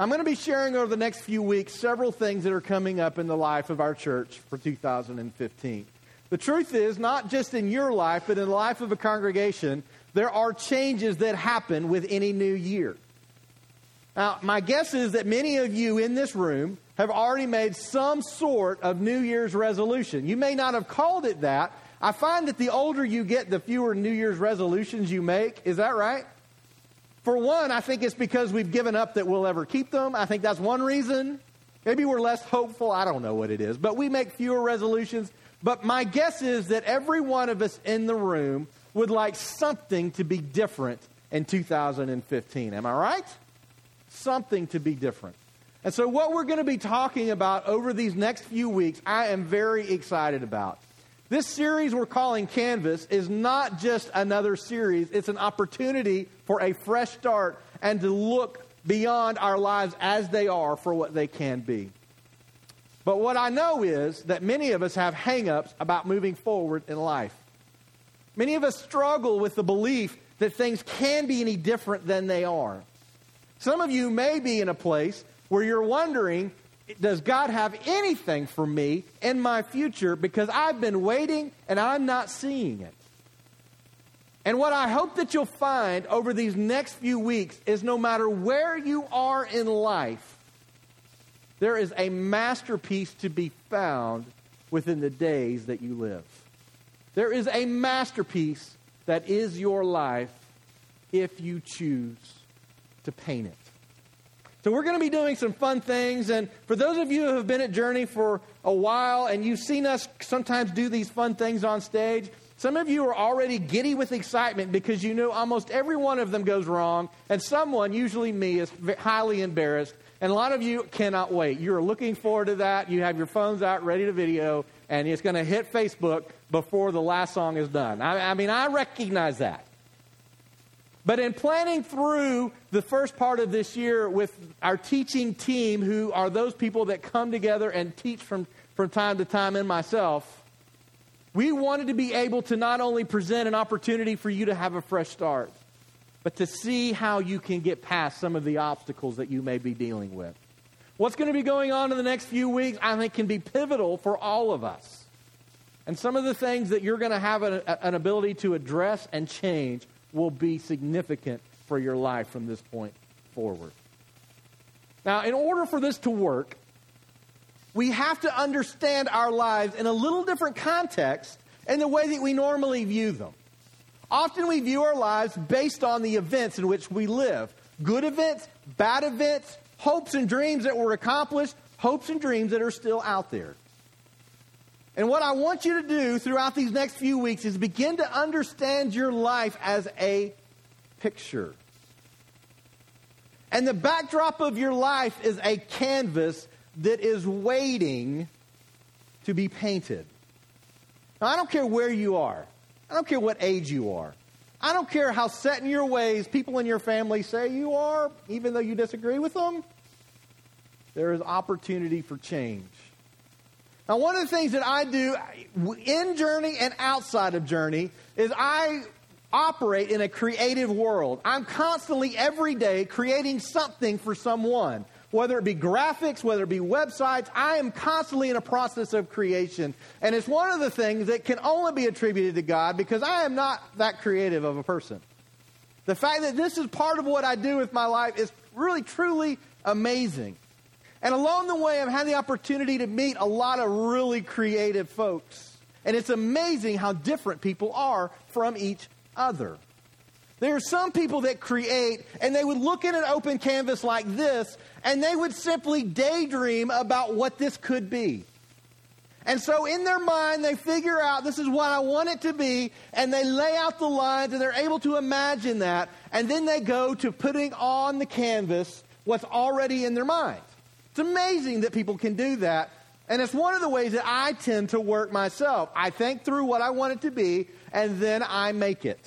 I'm going to be sharing over the next few weeks several things that are coming up in the life of our church for 2015. The truth is, not just in your life, but in the life of a congregation, there are changes that happen with any new year. Now, my guess is that many of you in this room have already made some sort of New Year's resolution. You may not have called it that. I find that the older you get, the fewer New Year's resolutions you make. Is that right? For one, I think it's because we've given up that we'll ever keep them. I think that's one reason. Maybe we're less hopeful. I don't know what it is. But we make fewer resolutions. But my guess is that every one of us in the room would like something to be different in 2015. Am I right? Something to be different. And so, what we're going to be talking about over these next few weeks, I am very excited about. This series we're calling Canvas is not just another series, it's an opportunity for a fresh start and to look beyond our lives as they are for what they can be. But what I know is that many of us have hangups about moving forward in life. Many of us struggle with the belief that things can be any different than they are. Some of you may be in a place where you're wondering does God have anything for me in my future because I've been waiting and I'm not seeing it? And what I hope that you'll find over these next few weeks is no matter where you are in life, there is a masterpiece to be found within the days that you live. There is a masterpiece that is your life if you choose to paint it. So we're going to be doing some fun things. And for those of you who have been at Journey for a while and you've seen us sometimes do these fun things on stage, some of you are already giddy with excitement because you know almost every one of them goes wrong. And someone, usually me, is highly embarrassed. And a lot of you cannot wait. You're looking forward to that. You have your phones out ready to video, and it's going to hit Facebook before the last song is done. I, I mean, I recognize that. But in planning through the first part of this year with our teaching team, who are those people that come together and teach from, from time to time, and myself, we wanted to be able to not only present an opportunity for you to have a fresh start, but to see how you can get past some of the obstacles that you may be dealing with. What's going to be going on in the next few weeks, I think, can be pivotal for all of us. And some of the things that you're going to have an, an ability to address and change will be significant for your life from this point forward. Now, in order for this to work, we have to understand our lives in a little different context and the way that we normally view them. Often we view our lives based on the events in which we live good events, bad events, hopes and dreams that were accomplished, hopes and dreams that are still out there. And what I want you to do throughout these next few weeks is begin to understand your life as a picture. And the backdrop of your life is a canvas that is waiting to be painted. Now, I don't care where you are. I don't care what age you are. I don't care how set in your ways people in your family say you are, even though you disagree with them. There is opportunity for change. Now, one of the things that I do in Journey and outside of Journey is I operate in a creative world. I'm constantly, every day, creating something for someone. Whether it be graphics, whether it be websites, I am constantly in a process of creation. And it's one of the things that can only be attributed to God because I am not that creative of a person. The fact that this is part of what I do with my life is really, truly amazing. And along the way, I've had the opportunity to meet a lot of really creative folks. And it's amazing how different people are from each other. There are some people that create and they would look at an open canvas like this and they would simply daydream about what this could be. And so in their mind, they figure out this is what I want it to be, and they lay out the lines and they're able to imagine that, and then they go to putting on the canvas what's already in their mind. It's amazing that people can do that. And it's one of the ways that I tend to work myself. I think through what I want it to be, and then I make it.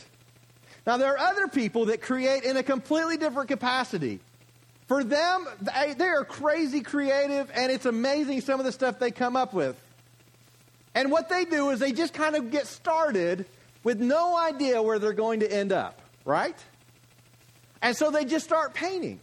Now, there are other people that create in a completely different capacity. For them, they, they are crazy creative, and it's amazing some of the stuff they come up with. And what they do is they just kind of get started with no idea where they're going to end up, right? And so they just start painting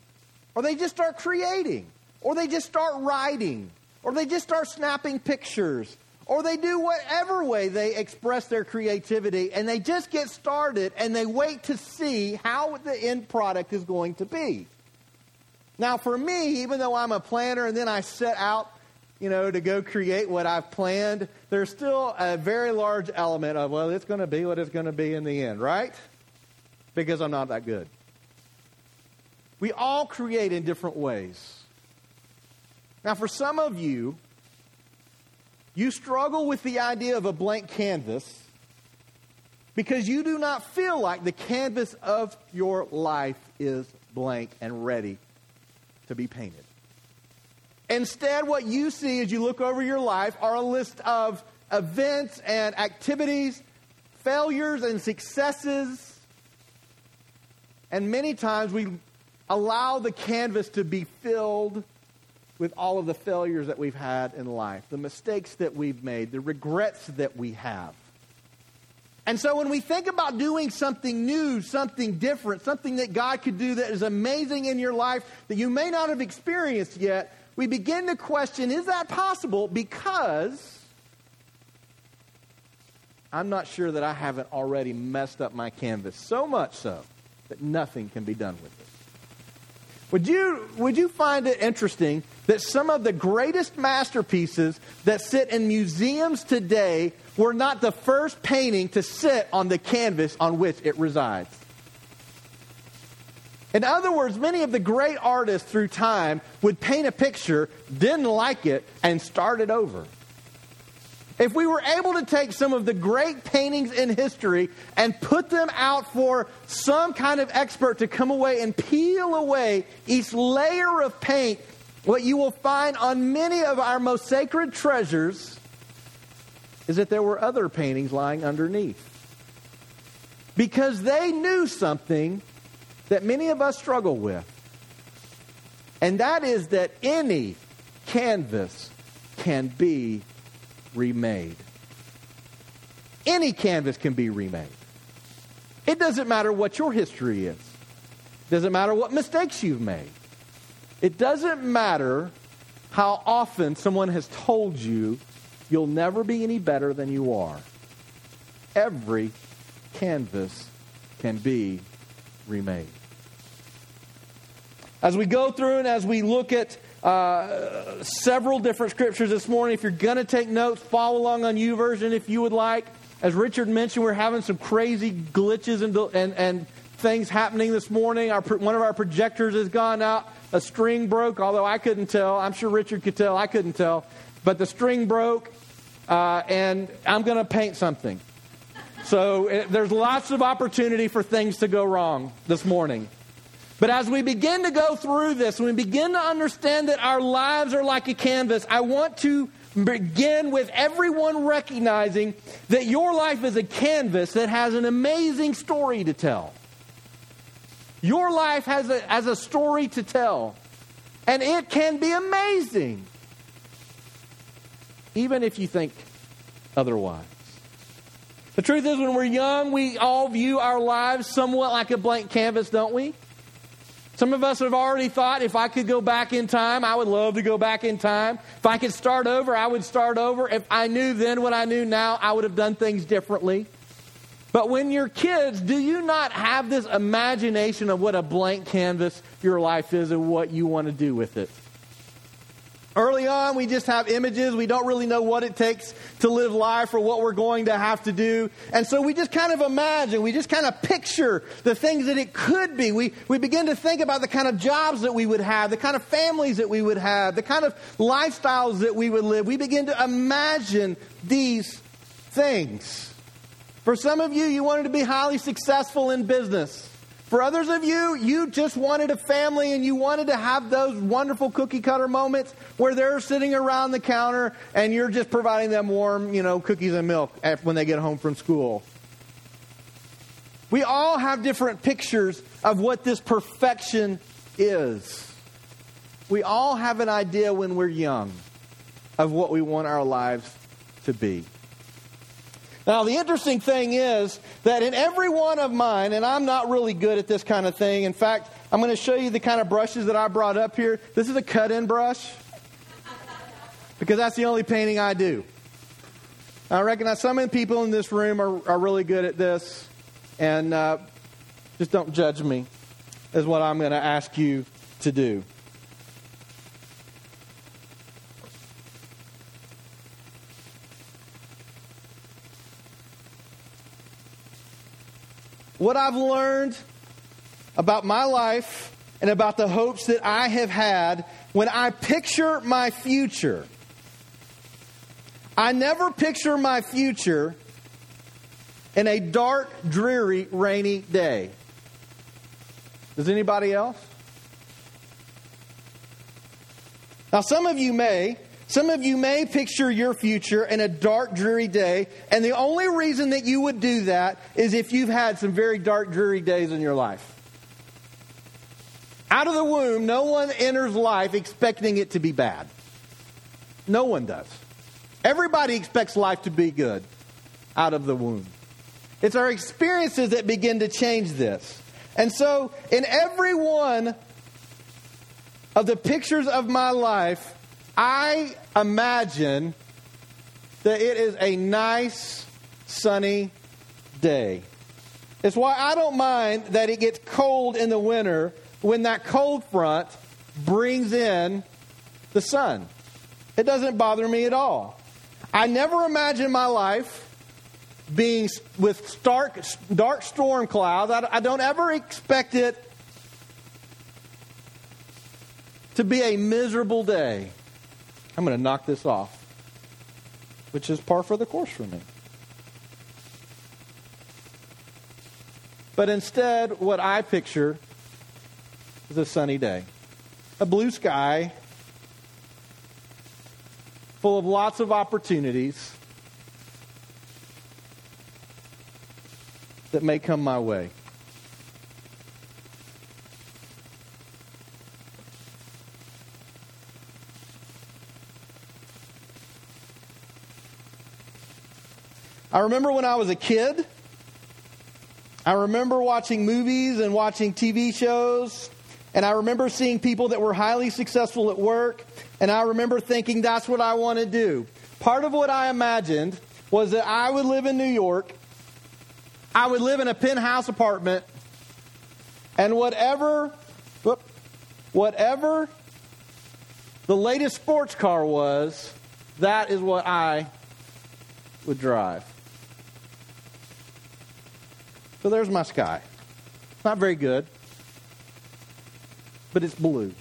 or they just start creating, or they just start writing, or they just start snapping pictures, or they do whatever way they express their creativity, and they just get started and they wait to see how the end product is going to be. Now, for me, even though I'm a planner and then I set out, you know, to go create what I've planned, there's still a very large element of, well, it's going to be what it's going to be in the end, right? Because I'm not that good. We all create in different ways. Now, for some of you, you struggle with the idea of a blank canvas because you do not feel like the canvas of your life is blank and ready to be painted. Instead, what you see as you look over your life are a list of events and activities, failures and successes. And many times we allow the canvas to be filled with all of the failures that we've had in life, the mistakes that we've made, the regrets that we have. And so when we think about doing something new, something different, something that God could do that is amazing in your life that you may not have experienced yet, we begin to question is that possible? Because I'm not sure that I haven't already messed up my canvas so much so that nothing can be done with it. Would you, would you find it interesting that some of the greatest masterpieces that sit in museums today were not the first painting to sit on the canvas on which it resides? In other words, many of the great artists through time would paint a picture, didn't like it, and start it over. If we were able to take some of the great paintings in history and put them out for some kind of expert to come away and peel away each layer of paint, what you will find on many of our most sacred treasures is that there were other paintings lying underneath. Because they knew something that many of us struggle with. And that is that any canvas can be remade. Any canvas can be remade. It doesn't matter what your history is. It doesn't matter what mistakes you've made. It doesn't matter how often someone has told you you'll never be any better than you are. Every canvas can be remade. As we go through and as we look at uh, several different scriptures this morning. If you're going to take notes, follow along on YouVersion if you would like. As Richard mentioned, we're having some crazy glitches and, and, and things happening this morning. Our, one of our projectors has gone out. A string broke, although I couldn't tell. I'm sure Richard could tell. I couldn't tell. But the string broke, uh, and I'm going to paint something. So it, there's lots of opportunity for things to go wrong this morning. But as we begin to go through this, when we begin to understand that our lives are like a canvas, I want to begin with everyone recognizing that your life is a canvas that has an amazing story to tell. Your life has a, has a story to tell, and it can be amazing, even if you think otherwise. The truth is, when we're young, we all view our lives somewhat like a blank canvas, don't we? Some of us have already thought if I could go back in time, I would love to go back in time. If I could start over, I would start over. If I knew then what I knew now, I would have done things differently. But when you're kids, do you not have this imagination of what a blank canvas your life is and what you want to do with it? Early on, we just have images. We don't really know what it takes to live life or what we're going to have to do. And so we just kind of imagine, we just kind of picture the things that it could be. We, we begin to think about the kind of jobs that we would have, the kind of families that we would have, the kind of lifestyles that we would live. We begin to imagine these things. For some of you, you wanted to be highly successful in business. For others of you, you just wanted a family and you wanted to have those wonderful cookie cutter moments where they're sitting around the counter and you're just providing them warm, you know, cookies and milk when they get home from school. We all have different pictures of what this perfection is. We all have an idea when we're young of what we want our lives to be. Now, the interesting thing is that in every one of mine, and I'm not really good at this kind of thing. In fact, I'm going to show you the kind of brushes that I brought up here. This is a cut in brush because that's the only painting I do. I recognize some of the people in this room are, are really good at this, and uh, just don't judge me, is what I'm going to ask you to do. What I've learned about my life and about the hopes that I have had when I picture my future. I never picture my future in a dark, dreary, rainy day. Does anybody else? Now, some of you may. Some of you may picture your future in a dark, dreary day, and the only reason that you would do that is if you've had some very dark, dreary days in your life. Out of the womb, no one enters life expecting it to be bad. No one does. Everybody expects life to be good out of the womb. It's our experiences that begin to change this. And so, in every one of the pictures of my life, I imagine that it is a nice, sunny day. It's why I don't mind that it gets cold in the winter when that cold front brings in the sun. It doesn't bother me at all. I never imagined my life being with stark, dark storm clouds. I don't ever expect it to be a miserable day. I'm going to knock this off, which is par for the course for me. But instead, what I picture is a sunny day, a blue sky full of lots of opportunities that may come my way. I remember when I was a kid, I remember watching movies and watching TV shows, and I remember seeing people that were highly successful at work, and I remember thinking that's what I want to do. Part of what I imagined was that I would live in New York, I would live in a penthouse apartment, and whatever, whoop, whatever the latest sports car was, that is what I would drive. So there's my sky. Not very good, but it's blue.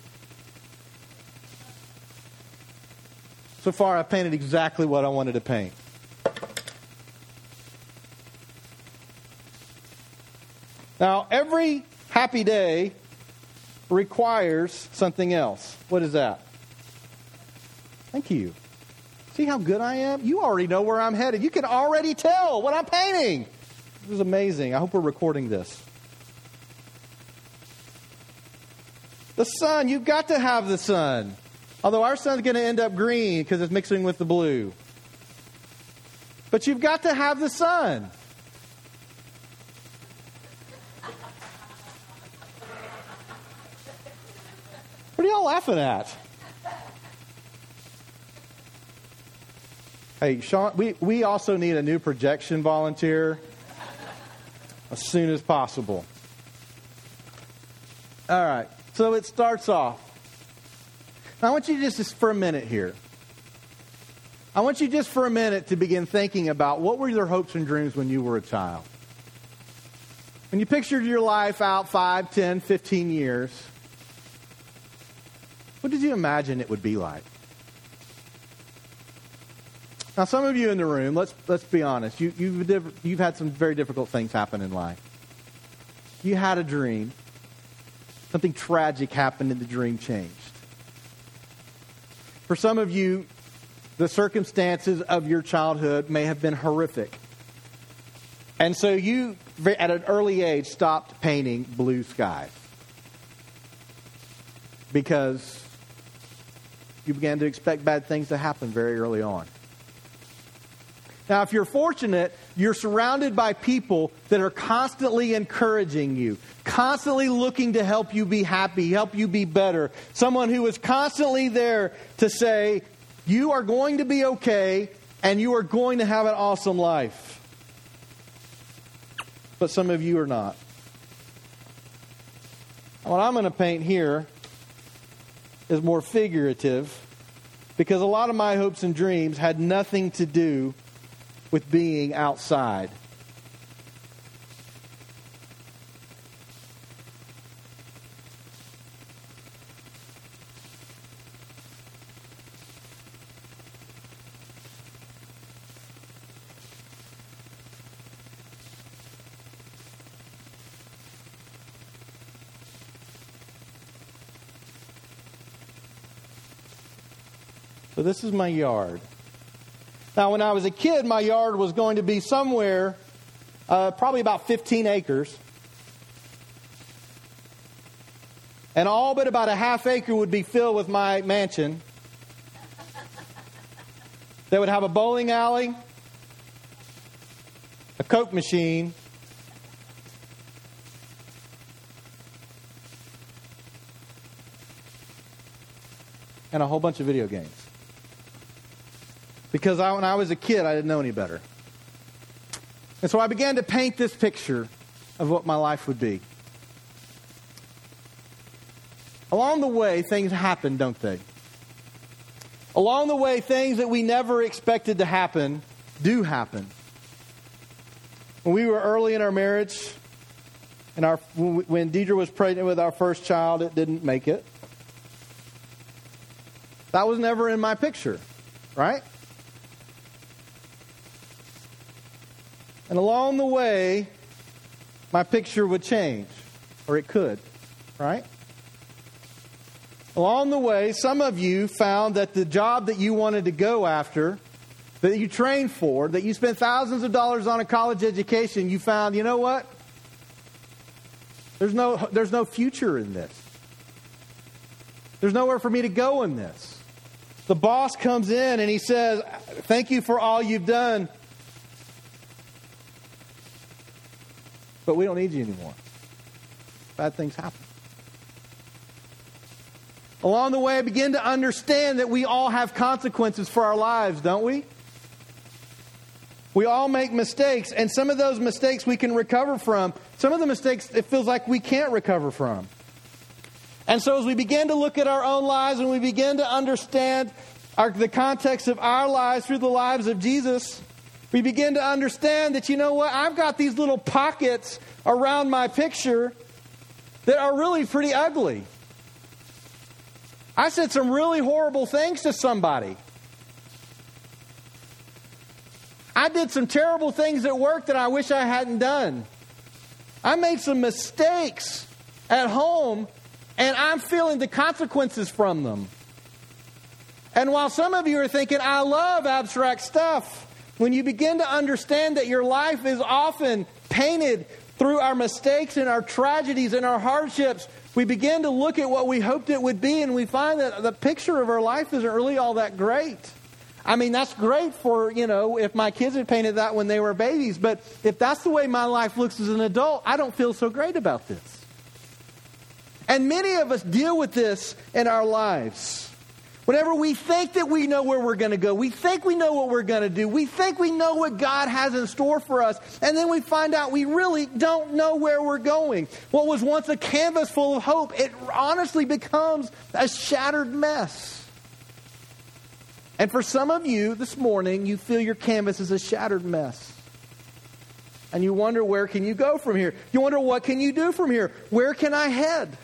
So far, I've painted exactly what I wanted to paint. Now, every happy day requires something else. What is that? Thank you. See how good I am? You already know where I'm headed. You can already tell what I'm painting. This is amazing. I hope we're recording this. The sun, you've got to have the sun. Although our sun's going to end up green because it's mixing with the blue. But you've got to have the sun. What are y'all laughing at? Hey, Sean, we, we also need a new projection volunteer as soon as possible. All right, so it starts off. Now, I want you just, just for a minute here. I want you just for a minute to begin thinking about what were your hopes and dreams when you were a child? When you pictured your life out 5, 10, 15 years, what did you imagine it would be like? Now, some of you in the room, let's, let's be honest, you, you've, you've had some very difficult things happen in life. You had a dream. Something tragic happened and the dream changed. For some of you, the circumstances of your childhood may have been horrific. And so you, at an early age, stopped painting blue skies because you began to expect bad things to happen very early on. Now, if you're fortunate, you're surrounded by people that are constantly encouraging you, constantly looking to help you be happy, help you be better. Someone who is constantly there to say, You are going to be okay and you are going to have an awesome life. But some of you are not. What I'm going to paint here is more figurative because a lot of my hopes and dreams had nothing to do with being outside. So this is my yard. Now, when I was a kid, my yard was going to be somewhere, uh, probably about 15 acres. And all but about a half acre would be filled with my mansion. That would have a bowling alley, a Coke machine, and a whole bunch of video games because I, when I was a kid, I didn't know any better. And so I began to paint this picture of what my life would be. Along the way, things happen, don't they? Along the way, things that we never expected to happen do happen. When we were early in our marriage, and our, when Deidre was pregnant with our first child, it didn't make it. That was never in my picture, right? And along the way, my picture would change, or it could, right? Along the way, some of you found that the job that you wanted to go after, that you trained for, that you spent thousands of dollars on a college education, you found, you know what? There's no, there's no future in this. There's nowhere for me to go in this. The boss comes in and he says, Thank you for all you've done. But we don't need you anymore. Bad things happen. Along the way, I begin to understand that we all have consequences for our lives, don't we? We all make mistakes, and some of those mistakes we can recover from. Some of the mistakes it feels like we can't recover from. And so, as we begin to look at our own lives and we begin to understand our, the context of our lives through the lives of Jesus, we begin to understand that, you know what, I've got these little pockets around my picture that are really pretty ugly. I said some really horrible things to somebody. I did some terrible things at work that I wish I hadn't done. I made some mistakes at home, and I'm feeling the consequences from them. And while some of you are thinking, I love abstract stuff, when you begin to understand that your life is often painted through our mistakes and our tragedies and our hardships, we begin to look at what we hoped it would be, and we find that the picture of our life isn't really all that great. I mean, that's great for, you know, if my kids had painted that when they were babies, but if that's the way my life looks as an adult, I don't feel so great about this. And many of us deal with this in our lives. Whenever we think that we know where we're going to go, we think we know what we're going to do, we think we know what God has in store for us, and then we find out we really don't know where we're going. What was once a canvas full of hope, it honestly becomes a shattered mess. And for some of you this morning, you feel your canvas is a shattered mess. And you wonder where can you go from here? You wonder what can you do from here? Where can I head?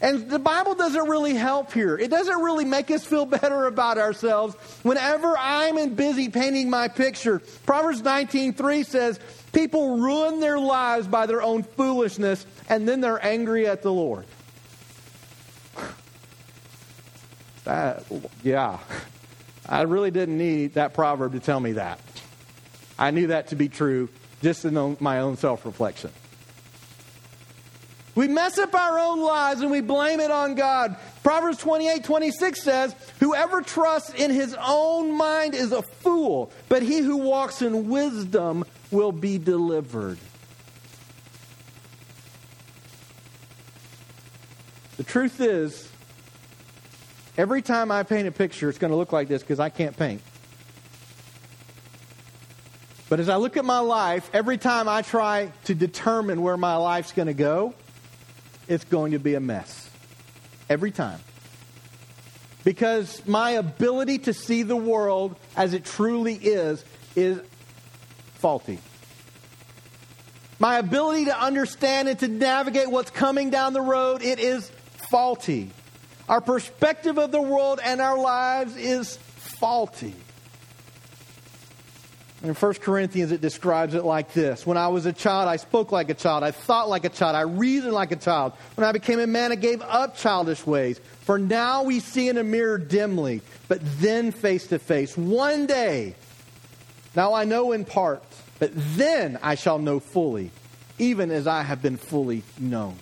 And the Bible doesn't really help here. It doesn't really make us feel better about ourselves whenever I'm in busy painting my picture. Proverbs 19:3 says, "People ruin their lives by their own foolishness, and then they're angry at the Lord." That, yeah. I really didn't need that proverb to tell me that. I knew that to be true just in my own self-reflection. We mess up our own lives and we blame it on God. Proverbs 28 26 says, Whoever trusts in his own mind is a fool, but he who walks in wisdom will be delivered. The truth is, every time I paint a picture, it's going to look like this because I can't paint. But as I look at my life, every time I try to determine where my life's going to go, it's going to be a mess. Every time. Because my ability to see the world as it truly is is faulty. My ability to understand and to navigate what's coming down the road, it is faulty. Our perspective of the world and our lives is faulty. In 1 Corinthians, it describes it like this When I was a child, I spoke like a child. I thought like a child. I reasoned like a child. When I became a man, I gave up childish ways. For now we see in a mirror dimly, but then face to face. One day, now I know in part, but then I shall know fully, even as I have been fully known.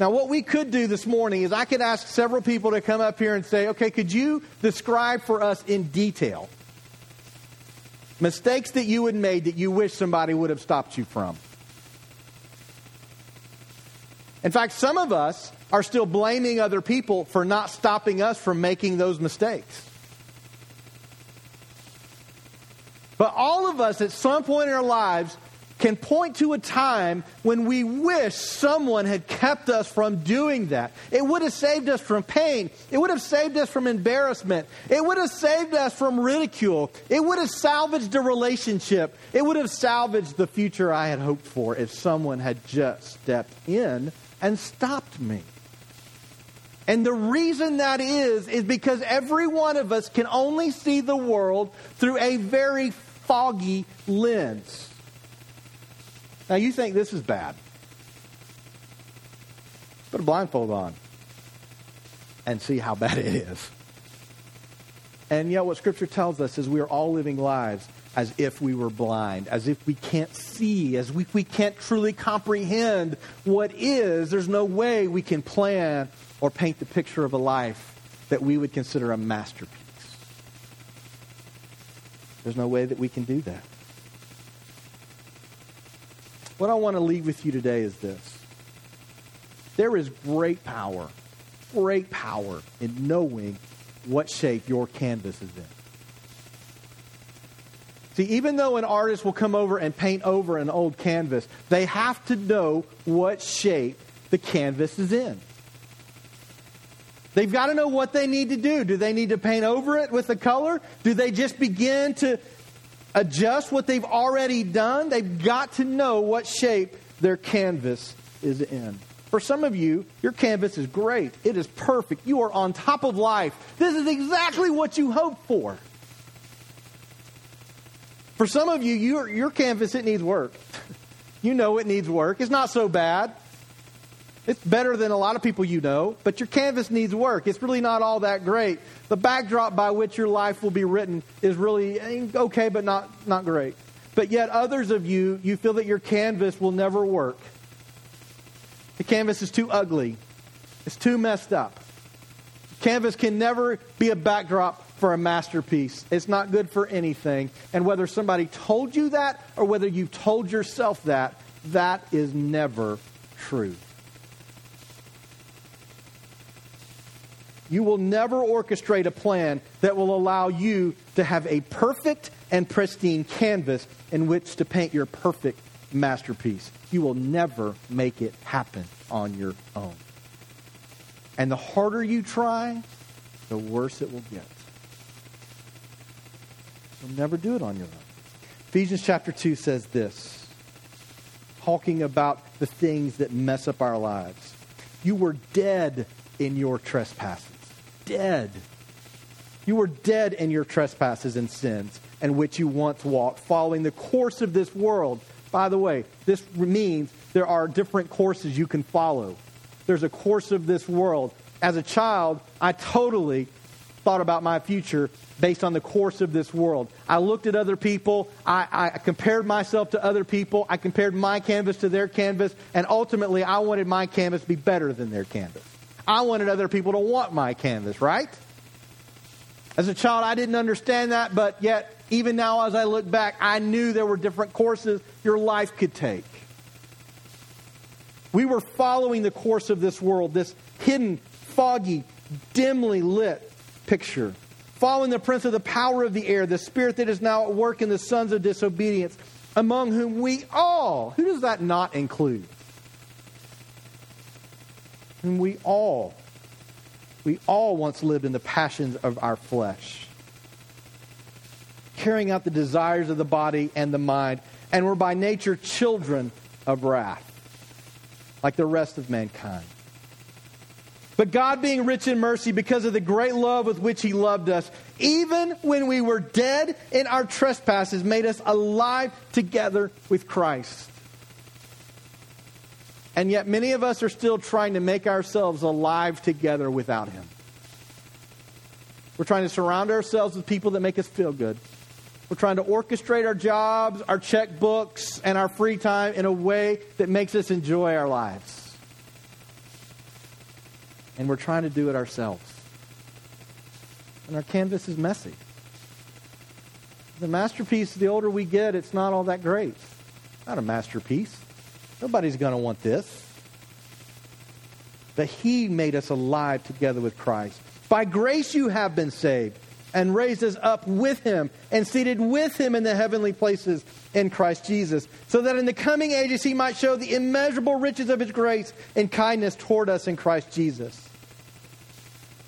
Now, what we could do this morning is I could ask several people to come up here and say, okay, could you describe for us in detail mistakes that you had made that you wish somebody would have stopped you from? In fact, some of us are still blaming other people for not stopping us from making those mistakes. But all of us at some point in our lives can point to a time when we wish someone had kept us from doing that. It would have saved us from pain. It would have saved us from embarrassment. It would have saved us from ridicule. It would have salvaged a relationship. It would have salvaged the future I had hoped for if someone had just stepped in and stopped me. And the reason that is, is because every one of us can only see the world through a very foggy lens. Now, you think this is bad. Put a blindfold on and see how bad it is. And yet, what Scripture tells us is we are all living lives as if we were blind, as if we can't see, as if we can't truly comprehend what is. There's no way we can plan or paint the picture of a life that we would consider a masterpiece. There's no way that we can do that. What I want to leave with you today is this there is great power, great power in knowing what shape your canvas is in. See, even though an artist will come over and paint over an old canvas, they have to know what shape the canvas is in. They've got to know what they need to do. Do they need to paint over it with the color? Do they just begin to adjust what they've already done. They've got to know what shape their canvas is in. For some of you, your canvas is great. It is perfect. You are on top of life. This is exactly what you hoped for. For some of you, your, your canvas, it needs work. you know it needs work. It's not so bad. It's better than a lot of people you know, but your canvas needs work. It's really not all that great. The backdrop by which your life will be written is really eh, okay, but not, not great. But yet, others of you, you feel that your canvas will never work. The canvas is too ugly, it's too messed up. Canvas can never be a backdrop for a masterpiece. It's not good for anything. And whether somebody told you that or whether you told yourself that, that is never true. You will never orchestrate a plan that will allow you to have a perfect and pristine canvas in which to paint your perfect masterpiece. You will never make it happen on your own. And the harder you try, the worse it will get. You'll never do it on your own. Ephesians chapter 2 says this, talking about the things that mess up our lives. You were dead in your trespasses dead. You were dead in your trespasses and sins, in which you once walked, following the course of this world. By the way, this means there are different courses you can follow. There's a course of this world. As a child, I totally thought about my future based on the course of this world. I looked at other people. I, I, compared myself to other people. I compared my canvas to their canvas. And ultimately, I wanted my canvas to be better than their canvas. I wanted other people to want my canvas, right? As a child, I didn't understand that, but yet, even now as I look back, I knew there were different courses your life could take. We were following the course of this world, this hidden, foggy, dimly lit picture. Following the prince of the power of the air, the spirit that is now at work in the sons of disobedience, among whom we all, who does that not include? And we all, we all once lived in the passions of our flesh, carrying out the desires of the body and the mind, and were by nature children of wrath, like the rest of mankind. But God, being rich in mercy, because of the great love with which He loved us, even when we were dead in our trespasses, made us alive together with Christ. And yet, many of us are still trying to make ourselves alive together without Him. We're trying to surround ourselves with people that make us feel good. We're trying to orchestrate our jobs, our checkbooks, and our free time in a way that makes us enjoy our lives. And we're trying to do it ourselves. And our canvas is messy. The masterpiece, the older we get, it's not all that great. Not a masterpiece. Nobody's going to want this. But He made us alive together with Christ. By grace you have been saved and raised us up with Him and seated with Him in the heavenly places in Christ Jesus, so that in the coming ages He might show the immeasurable riches of His grace and kindness toward us in Christ Jesus.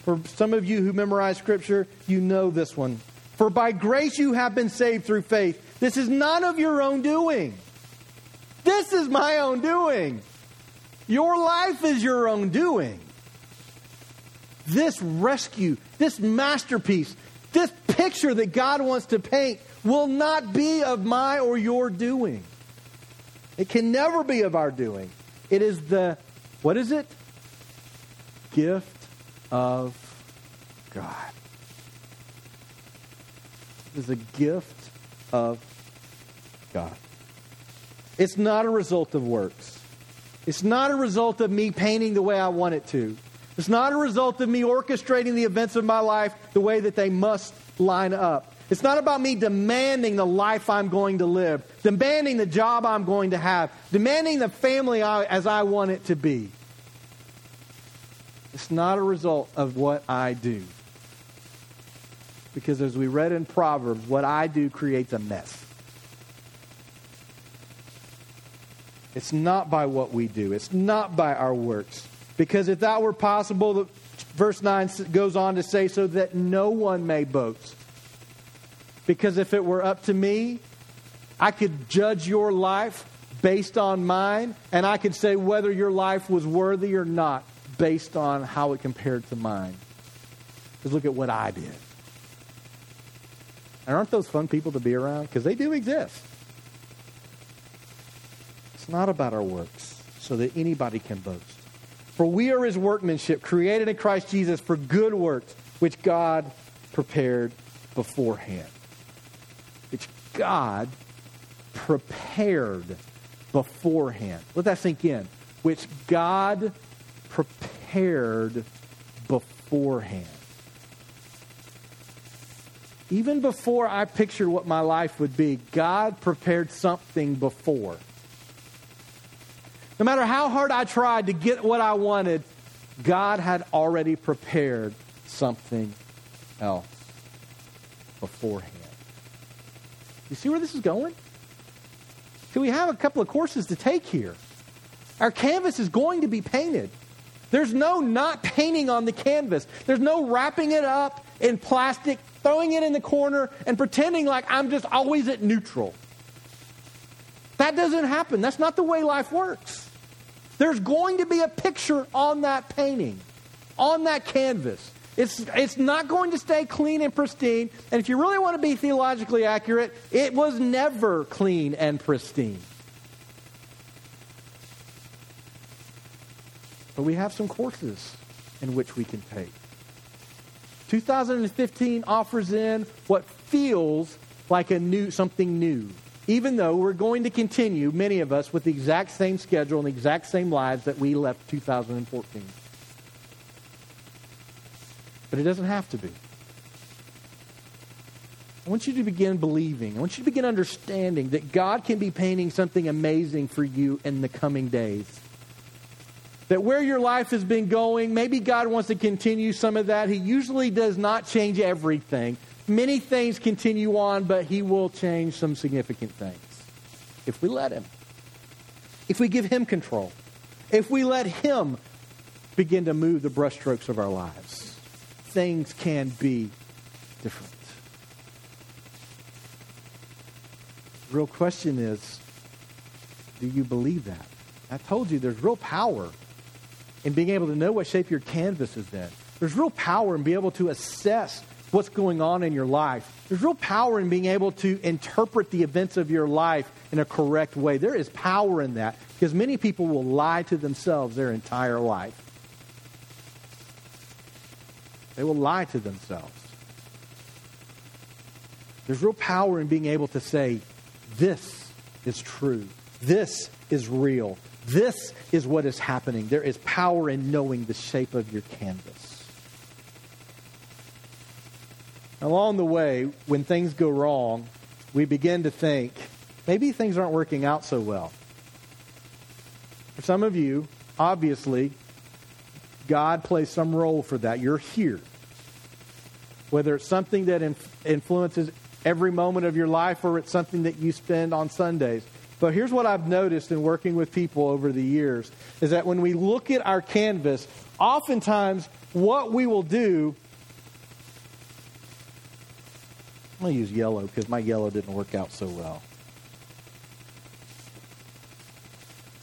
For some of you who memorize Scripture, you know this one. For by grace you have been saved through faith. This is not of your own doing. This is my own doing. Your life is your own doing. This rescue, this masterpiece, this picture that God wants to paint will not be of my or your doing. It can never be of our doing. It is the, what is it? Gift of God. It is a gift of God. It's not a result of works. It's not a result of me painting the way I want it to. It's not a result of me orchestrating the events of my life the way that they must line up. It's not about me demanding the life I'm going to live, demanding the job I'm going to have, demanding the family I, as I want it to be. It's not a result of what I do. Because as we read in Proverbs, what I do creates a mess. It's not by what we do, it's not by our works. Because if that were possible, verse 9 goes on to say, so that no one may boast. Because if it were up to me, I could judge your life based on mine, and I could say whether your life was worthy or not based on how it compared to mine. Because look at what I did. And aren't those fun people to be around? Because they do exist. It's not about our works so that anybody can boast. For we are his workmanship, created in Christ Jesus for good works, which God prepared beforehand. Which God prepared beforehand. Let that sink in. Which God prepared beforehand. Even before I pictured what my life would be, God prepared something before. No matter how hard I tried to get what I wanted, God had already prepared something else beforehand. You see where this is going? See, we have a couple of courses to take here. Our canvas is going to be painted. There's no not painting on the canvas. There's no wrapping it up in plastic, throwing it in the corner, and pretending like I'm just always at neutral. That doesn't happen. That's not the way life works. There's going to be a picture on that painting, on that canvas. It's, it's not going to stay clean and pristine. And if you really want to be theologically accurate, it was never clean and pristine. But we have some courses in which we can take. 2015 offers in what feels like a new something new even though we're going to continue, many of us, with the exact same schedule and the exact same lives that we left 2014. but it doesn't have to be. I want you to begin believing. I want you to begin understanding that God can be painting something amazing for you in the coming days. That where your life has been going, maybe God wants to continue some of that. He usually does not change everything. Many things continue on, but He will change some significant things if we let Him. If we give Him control. If we let Him begin to move the brushstrokes of our lives, things can be different. The real question is do you believe that? I told you there's real power in being able to know what shape your canvas is in. There's real power in being able to assess what's going on in your life. There's real power in being able to interpret the events of your life in a correct way. There is power in that because many people will lie to themselves their entire life. They will lie to themselves. There's real power in being able to say, this is true. This is real. This is what is happening. There is power in knowing the shape of your canvas. Along the way, when things go wrong, we begin to think maybe things aren't working out so well. For some of you, obviously, God plays some role for that. You're here. Whether it's something that influences every moment of your life or it's something that you spend on Sundays. But here's what I've noticed in working with people over the years is that when we look at our canvas, oftentimes what we will do I'm going to use yellow because my yellow didn't work out so well.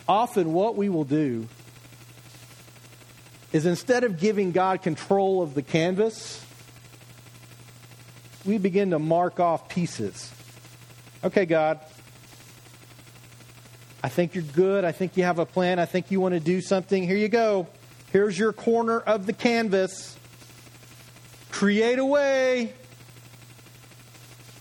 Often, what we will do is instead of giving God control of the canvas, we begin to mark off pieces. Okay, God, I think you're good. I think you have a plan. I think you want to do something. Here you go. Here's your corner of the canvas. Create a way.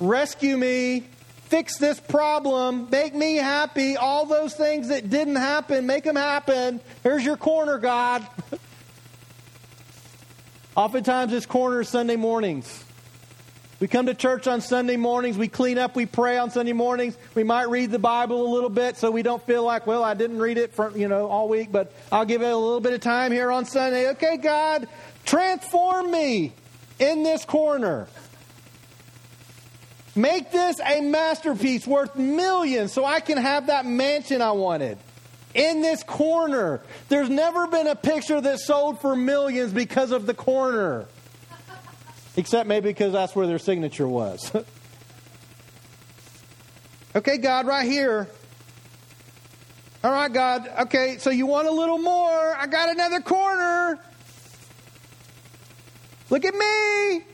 Rescue me. Fix this problem. Make me happy. All those things that didn't happen, make them happen. Here's your corner, God. Oftentimes, this corner is Sunday mornings. We come to church on Sunday mornings. We clean up. We pray on Sunday mornings. We might read the Bible a little bit so we don't feel like, well, I didn't read it for, you know, all week, but I'll give it a little bit of time here on Sunday. Okay, God, transform me in this corner. Make this a masterpiece worth millions so I can have that mansion I wanted. In this corner. There's never been a picture that sold for millions because of the corner. Except maybe because that's where their signature was. okay, God, right here. All right, God. Okay, so you want a little more. I got another corner. Look at me.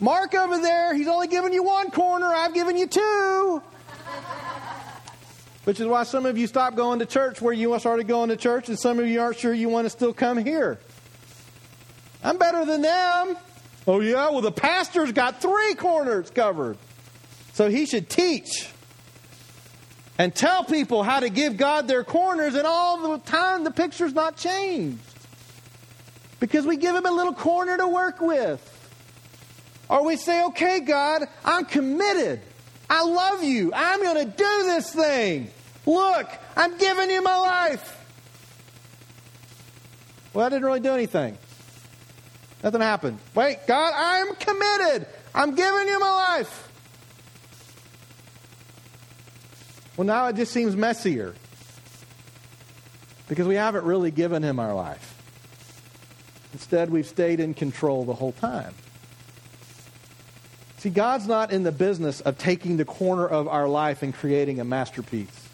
Mark over there, he's only giving you one corner. I've given you two. Which is why some of you stopped going to church where you started going to church, and some of you aren't sure you want to still come here. I'm better than them. Oh, yeah? Well, the pastor's got three corners covered. So he should teach and tell people how to give God their corners, and all the time the picture's not changed. Because we give him a little corner to work with. Or we say, okay, God, I'm committed. I love you. I'm going to do this thing. Look, I'm giving you my life. Well, I didn't really do anything. Nothing happened. Wait, God, I'm committed. I'm giving you my life. Well, now it just seems messier because we haven't really given him our life. Instead, we've stayed in control the whole time. See, God's not in the business of taking the corner of our life and creating a masterpiece.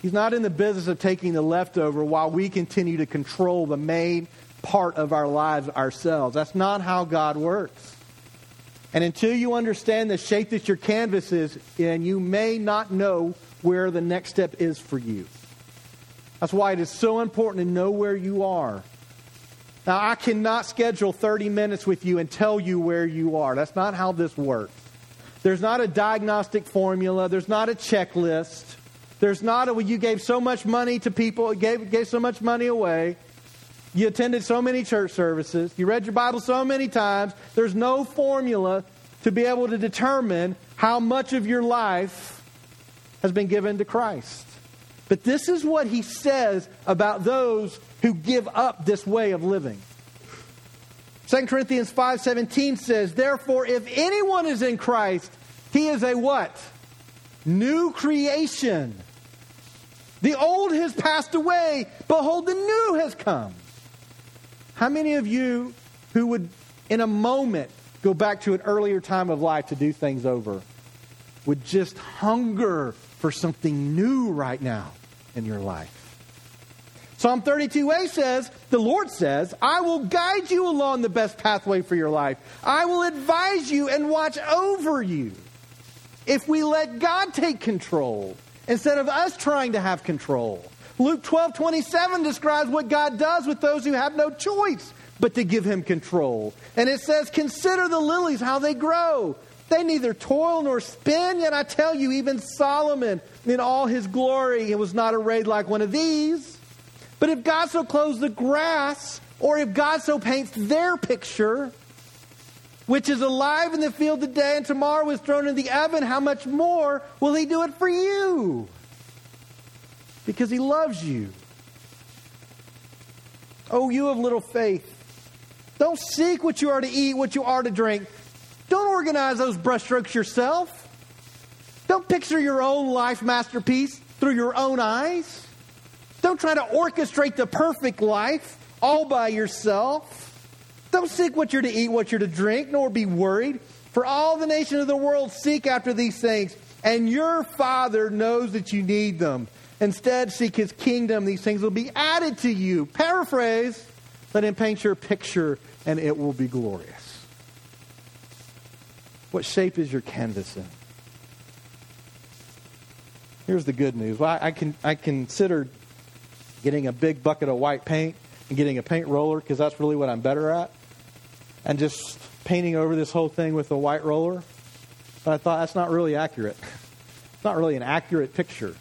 He's not in the business of taking the leftover while we continue to control the main part of our lives ourselves. That's not how God works. And until you understand the shape that your canvas is in, you may not know where the next step is for you. That's why it is so important to know where you are. Now, I cannot schedule 30 minutes with you and tell you where you are. That's not how this works. There's not a diagnostic formula, there's not a checklist. There's not a, well, you gave so much money to people, gave, gave so much money away. You attended so many church services. You read your Bible so many times. There's no formula to be able to determine how much of your life has been given to Christ. But this is what he says about those who give up this way of living. 2 Corinthians 5:17 says, "Therefore if anyone is in Christ, he is a what? New creation. The old has passed away, behold the new has come." How many of you who would in a moment go back to an earlier time of life to do things over would just hunger for something new right now in your life? Psalm 32a says, The Lord says, I will guide you along the best pathway for your life. I will advise you and watch over you. If we let God take control instead of us trying to have control. Luke 12 27 describes what God does with those who have no choice but to give him control. And it says, Consider the lilies, how they grow. They neither toil nor spin, yet I tell you, even Solomon in all his glory was not arrayed like one of these. But if God so clothes the grass, or if God so paints their picture, which is alive in the field today and tomorrow is thrown in the oven, how much more will He do it for you? Because He loves you. Oh, you of little faith. Don't seek what you are to eat, what you are to drink. Don't organize those brushstrokes yourself. Don't picture your own life masterpiece through your own eyes. Don't try to orchestrate the perfect life all by yourself. Don't seek what you're to eat, what you're to drink, nor be worried. For all the nations of the world seek after these things, and your Father knows that you need them. Instead, seek his kingdom. These things will be added to you. Paraphrase, let him paint your picture, and it will be glorious. What shape is your canvas in? Here's the good news. Well, I, can, I considered getting a big bucket of white paint and getting a paint roller because that's really what I'm better at, and just painting over this whole thing with a white roller. But I thought that's not really accurate. It's not really an accurate picture.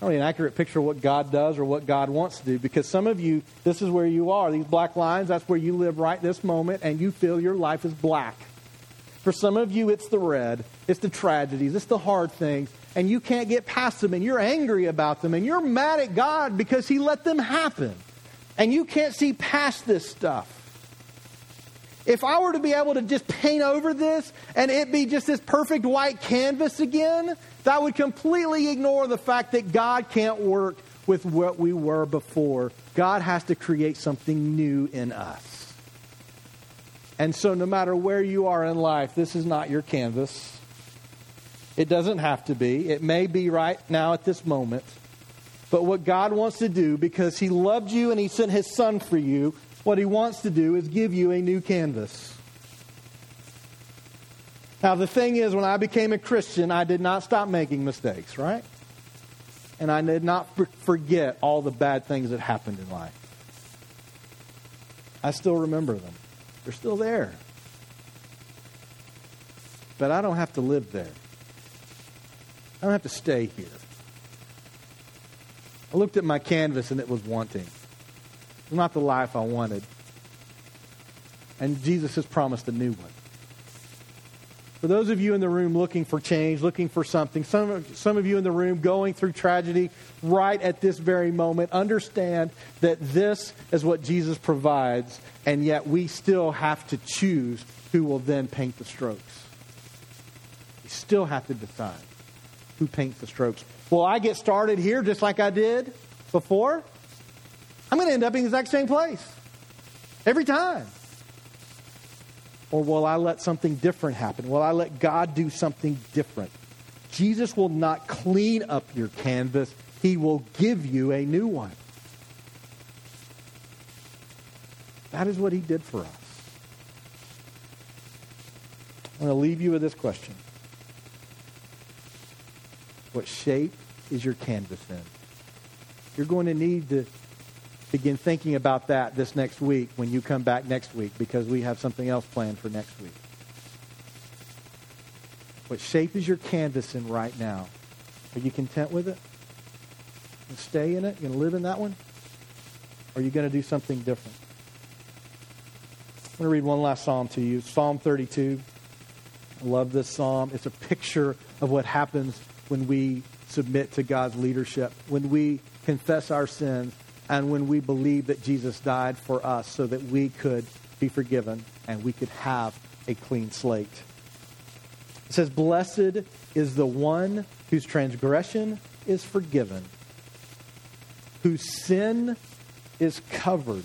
Not really an accurate picture of what God does or what God wants to do because some of you, this is where you are. These black lines, that's where you live right this moment, and you feel your life is black. For some of you, it's the red, it's the tragedies, it's the hard things, and you can't get past them, and you're angry about them, and you're mad at God because He let them happen. And you can't see past this stuff. If I were to be able to just paint over this and it be just this perfect white canvas again, that would completely ignore the fact that God can't work with what we were before. God has to create something new in us. And so, no matter where you are in life, this is not your canvas. It doesn't have to be. It may be right now at this moment. But what God wants to do, because He loved you and He sent His Son for you, what He wants to do is give you a new canvas. Now, the thing is, when I became a Christian, I did not stop making mistakes, right? And I did not forget all the bad things that happened in life. I still remember them, they're still there. But I don't have to live there. I don't have to stay here. I looked at my canvas and it was wanting. It was not the life I wanted. And Jesus has promised a new one. For those of you in the room looking for change, looking for something, some of, some of you in the room going through tragedy right at this very moment, understand that this is what Jesus provides, and yet we still have to choose who will then paint the strokes. We still have to decide who paints the strokes. Will I get started here just like I did before? I'm going to end up in the exact same place every time. Or will I let something different happen? Will I let God do something different? Jesus will not clean up your canvas, He will give you a new one. That is what He did for us. I'm going to leave you with this question. What shape is your canvas in? You're going to need to begin thinking about that this next week when you come back next week because we have something else planned for next week. What shape is your canvas in right now? Are you content with it? You stay in it? You going to live in that one? Or are you going to do something different? I'm going to read one last psalm to you Psalm 32. I love this psalm. It's a picture of what happens when we submit to God's leadership, when we confess our sins, and when we believe that Jesus died for us so that we could be forgiven and we could have a clean slate. It says, Blessed is the one whose transgression is forgiven, whose sin is covered.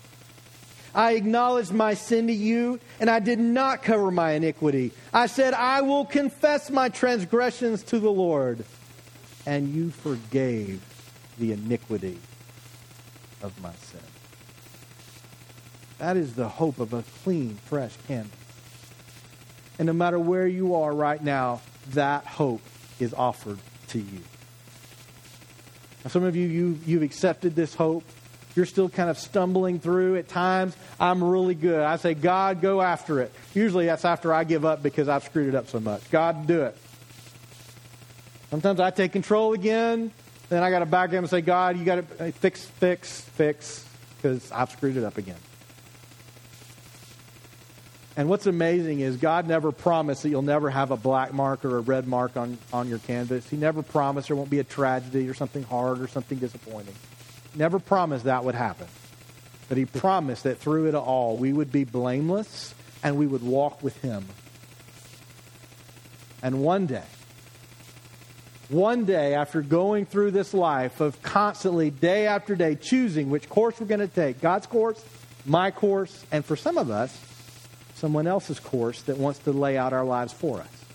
I acknowledged my sin to you, and I did not cover my iniquity. I said, I will confess my transgressions to the Lord. And you forgave the iniquity of my sin. That is the hope of a clean, fresh canvas. And no matter where you are right now, that hope is offered to you. Now, some of you, you, you've accepted this hope you're still kind of stumbling through at times, I'm really good. I say, God, go after it. Usually that's after I give up because I've screwed it up so much. God, do it. Sometimes I take control again, then I got to back up and say, God, you got to fix, fix, fix, because I've screwed it up again. And what's amazing is God never promised that you'll never have a black mark or a red mark on, on your canvas. He never promised there won't be a tragedy or something hard or something disappointing never promised that would happen. But he promised that through it all, we would be blameless and we would walk with him. And one day, one day after going through this life of constantly, day after day, choosing which course we're going to take God's course, my course, and for some of us, someone else's course that wants to lay out our lives for us.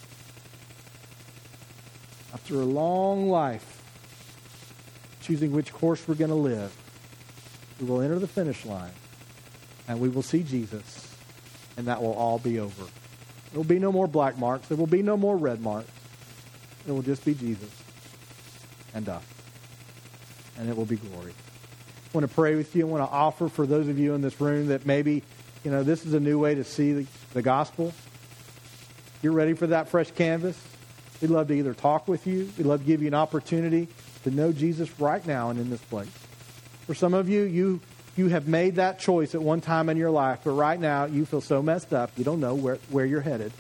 After a long life, choosing which course we're going to live, we will enter the finish line and we will see Jesus, and that will all be over. There will be no more black marks. There will be no more red marks. It will just be Jesus and us. And it will be glory. I want to pray with you. I want to offer for those of you in this room that maybe, you know, this is a new way to see the, the gospel. You're ready for that fresh canvas. We'd love to either talk with you. We'd love to give you an opportunity to know Jesus right now and in this place. For some of you, you you have made that choice at one time in your life, but right now you feel so messed up, you don't know where, where you're headed.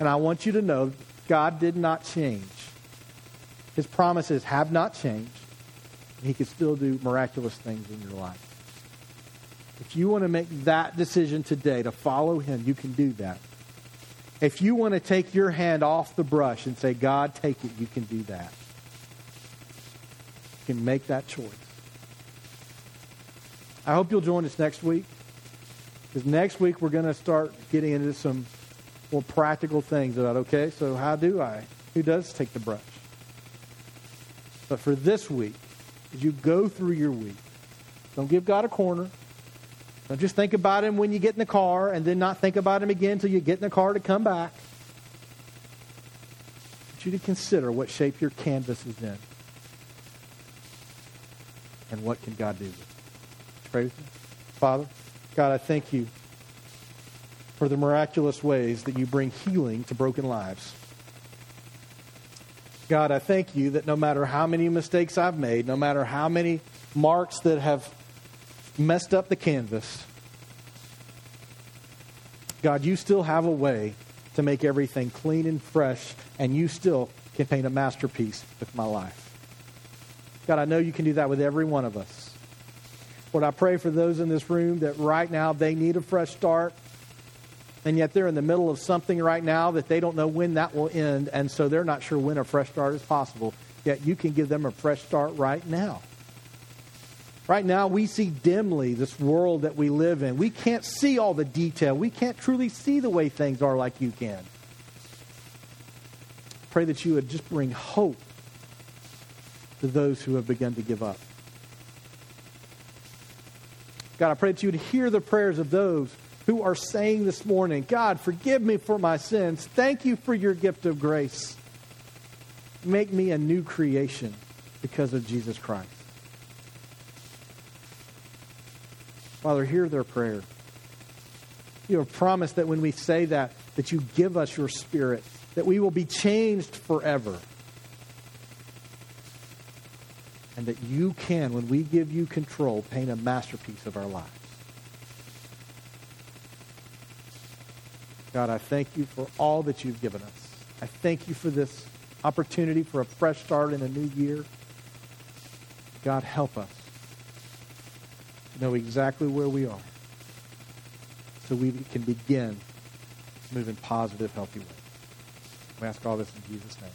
And I want you to know God did not change. His promises have not changed. He can still do miraculous things in your life. If you want to make that decision today to follow Him, you can do that. If you want to take your hand off the brush and say, God, take it, you can do that can make that choice. I hope you'll join us next week. Because next week we're going to start getting into some more practical things about, okay, so how do I? Who does take the brush? But for this week, as you go through your week, don't give God a corner. Don't just think about him when you get in the car and then not think about him again until you get in the car to come back. I want you to consider what shape your canvas is in and what can God do with it? Pray with me. Father, God, I thank you for the miraculous ways that you bring healing to broken lives. God, I thank you that no matter how many mistakes I've made, no matter how many marks that have messed up the canvas, God, you still have a way to make everything clean and fresh, and you still can paint a masterpiece with my life. God, I know you can do that with every one of us. Lord, I pray for those in this room that right now they need a fresh start, and yet they're in the middle of something right now that they don't know when that will end, and so they're not sure when a fresh start is possible. Yet you can give them a fresh start right now. Right now, we see dimly this world that we live in. We can't see all the detail. We can't truly see the way things are like you can. Pray that you would just bring hope to those who have begun to give up. God, I pray that you would hear the prayers of those who are saying this morning, God, forgive me for my sins. Thank you for your gift of grace. make me a new creation because of Jesus Christ. Father, hear their prayer. You have promised that when we say that, that you give us your spirit, that we will be changed forever. And that you can, when we give you control, paint a masterpiece of our lives. God, I thank you for all that you've given us. I thank you for this opportunity for a fresh start in a new year. God, help us to know exactly where we are so we can begin in positive, healthy ways. We ask all this in Jesus' name.